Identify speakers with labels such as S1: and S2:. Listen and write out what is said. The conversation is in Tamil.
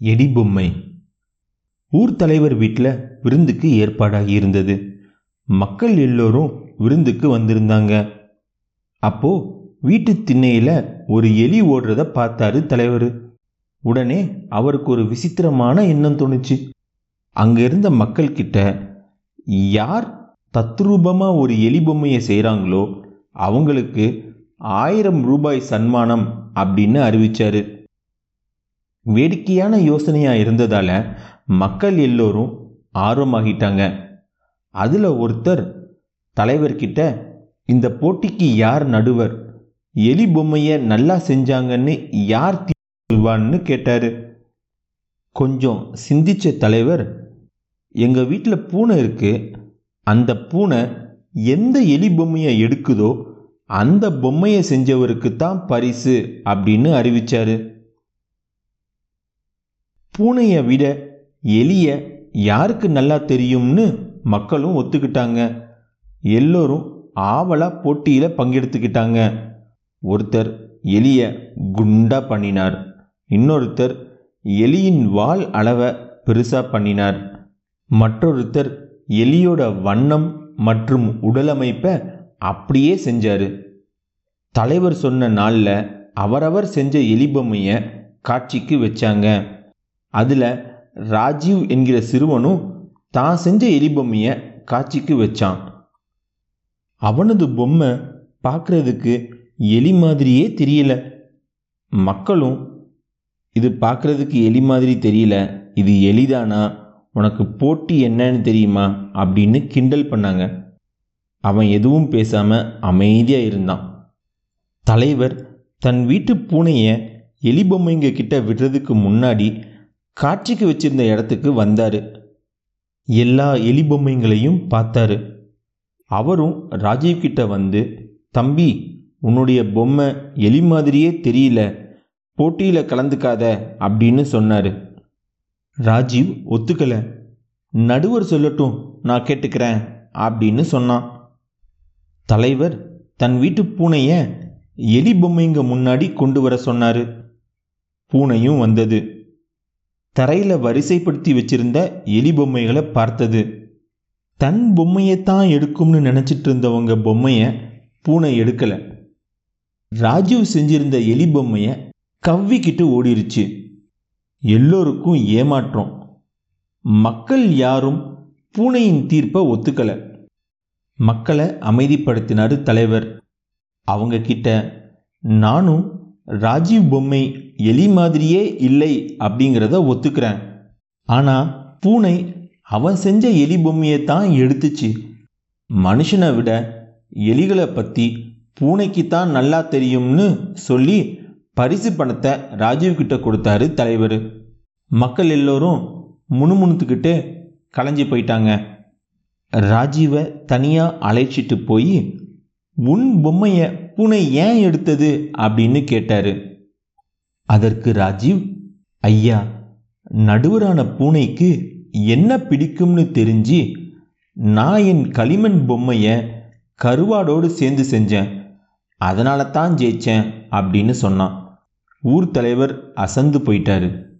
S1: எடிபொம்மை ஊர் தலைவர் வீட்டில் விருந்துக்கு ஏற்பாடாகி இருந்தது. மக்கள் எல்லோரும் விருந்துக்கு வந்திருந்தாங்க. அப்போ வீட்டு திண்ணையில ஒரு எலி ஓடுறத பார்த்தாரு தலைவர். உடனே அவருக்கு ஒரு விசித்திரமான எண்ணம் தோணுச்சு. அங்கே இருந்த மக்கள் கிட்ட யார் தத்ரூபமா ஒரு எலி பொம்மையை செய்கிறாங்களோ அவங்களுக்கு ஆயிரம் ரூபாய் சன்மானம் அப்படின்னு அறிவிச்சாரு. வேடிக்கையான யோசனையாக இருந்ததால் மக்கள் எல்லோரும் ஆர்வமாகிட்டாங்க. அதில் ஒருத்தர் தலைவர்கிட்ட இந்த போட்டிக்கு யார் நடுவர்? எலி பொம்மையை நல்லா செஞ்சாங்கன்னு யார் சொல்வான்னு கேட்டார். கொஞ்சம் சிந்திச்ச தலைவர் எங்கள் வீட்டில் பூனை இருக்குது அந்த பூனை எந்த எலி பொம்மையை எடுக்குதோ அந்த பொம்மையை செஞ்சவருக்கு தான் பரிசு அப்படின்னு அறிவிச்சாரு. பூனையை விட எலிய யாருக்கு நல்லா தெரியும்னு மக்களும் ஒத்துக்கிட்டாங்க. எல்லோரும் ஆவலா போட்டியில பங்கெடுத்துக்கிட்டாங்க. ஒருத்தர் எலிய குண்டா பண்ணினார். இன்னொருத்தர் எலியின் வால் அளவை பெருசா பண்ணினார். மற்றொருத்தர் எலியோட வண்ணம் மற்றும் உடலமைப்பை அப்படியே செஞ்சார். தலைவர் சொன்ன நாளில் அவரவர் செஞ்ச எலிபொம்மையை காட்சிக்கு வச்சாங்க. அதில் ராஜீவ் என்கிற சிறுவனும் தான் செஞ்ச எலிபொம்மையை காட்சிக்கு வச்சான். அவனது பொம்மை பார்க்கறதுக்கு எலி மாதிரியே தெரியல. மக்களும் இது பார்க்கறதுக்கு எலி மாதிரி தெரியல. இது எலிதானா? உனக்கு போட்டி என்னன்னு தெரியுமா? அப்படின்னு கிண்டல் பண்ணாங்க. அவன் எதுவும் பேசாமல் அமைதியாக இருந்தான். தலைவர் தன் வீட்டு பூனையை எலி பொம்மைங்க கிட்ட விடுறதுக்கு முன்னாடி காட்சிக்கு வச்சிருந்த இடத்துக்கு வந்தார். எல்லா எலி பொம்மைங்களையும் பார்த்தாரு. அவரும் ராஜீவ் கிட்ட வந்து தம்பி உன்னுடைய பொம்மை எலி மாதிரியே தெரியல. போட்டியில் கலந்துக்காத அப்படின்னு சொன்னார். ராஜீவ் ஒத்துக்கல. நடுவர் சொல்லட்டும் நான் கேட்டுக்கிறேன் அப்படின்னு சொன்னான். தலைவர் தன் வீட்டு பூனைய எலி பொம்மைங்க முன்னாடி கொண்டு வர சொன்னார். பூனையும் வந்தது. தரையில் வரிசைப்படுத்தி வச்சிருந்த எலி பொம்மைகளை பார்த்தது. தன் பொம்மையைத்தான் எடுக்கும்னு நினச்சிட்டு இருந்தவங்க பொம்மையை பூனை எடுக்கலை. ராஜீவ் செஞ்சிருந்த எலி பொம்மையை கவ்விக்கிட்டு ஓடிருச்சு. எல்லோருக்கும் ஏமாற்றம். மக்கள் யாரும் பூனையின் தீர்ப்பை ஒத்துக்கலை. மக்களை அமைதிப்படுத்தினார் தலைவர். அவங்க கிட்ட நானும் ராஜீவ் பொம்மை எலி மாதிரியே இல்லை அப்படிங்கிறத ஒத்துக்கிறேன். ஆனால் பூனை அவன் செஞ்ச எலி பொம்மையை தான் எடுத்துச்சு. மனுஷனை விட எலிகளை பற்றி பூனைக்கு தான் நல்லா தெரியும்னு சொல்லி பரிசு பணத்தை ராஜீவ்கிட்ட கொடுத்தாரு தலைவர். மக்கள் எல்லோரும் முணுமுணுத்துக்கிட்டு கலைஞ்சு போயிட்டாங்க. ராஜீவை தனியாக அழைச்சிட்டு போய் உன் பொம்மையை பூனை ஏன் எடுத்தது? அப்படின்னு கேட்டார். அதற்கு ராஜீவ் ஐயா நடுவரான பூனைக்கு என்ன பிடிக்கும்னு தெரிஞ்சு நான் என் களிமண் பொம்மையை கருவாடோடு சேர்ந்து செஞ்சேன். அதனால தான் ஜெயிச்சேன் அப்படின்னு சொன்னான். ஊர் தலைவர் அசந்து போயிட்டாரு.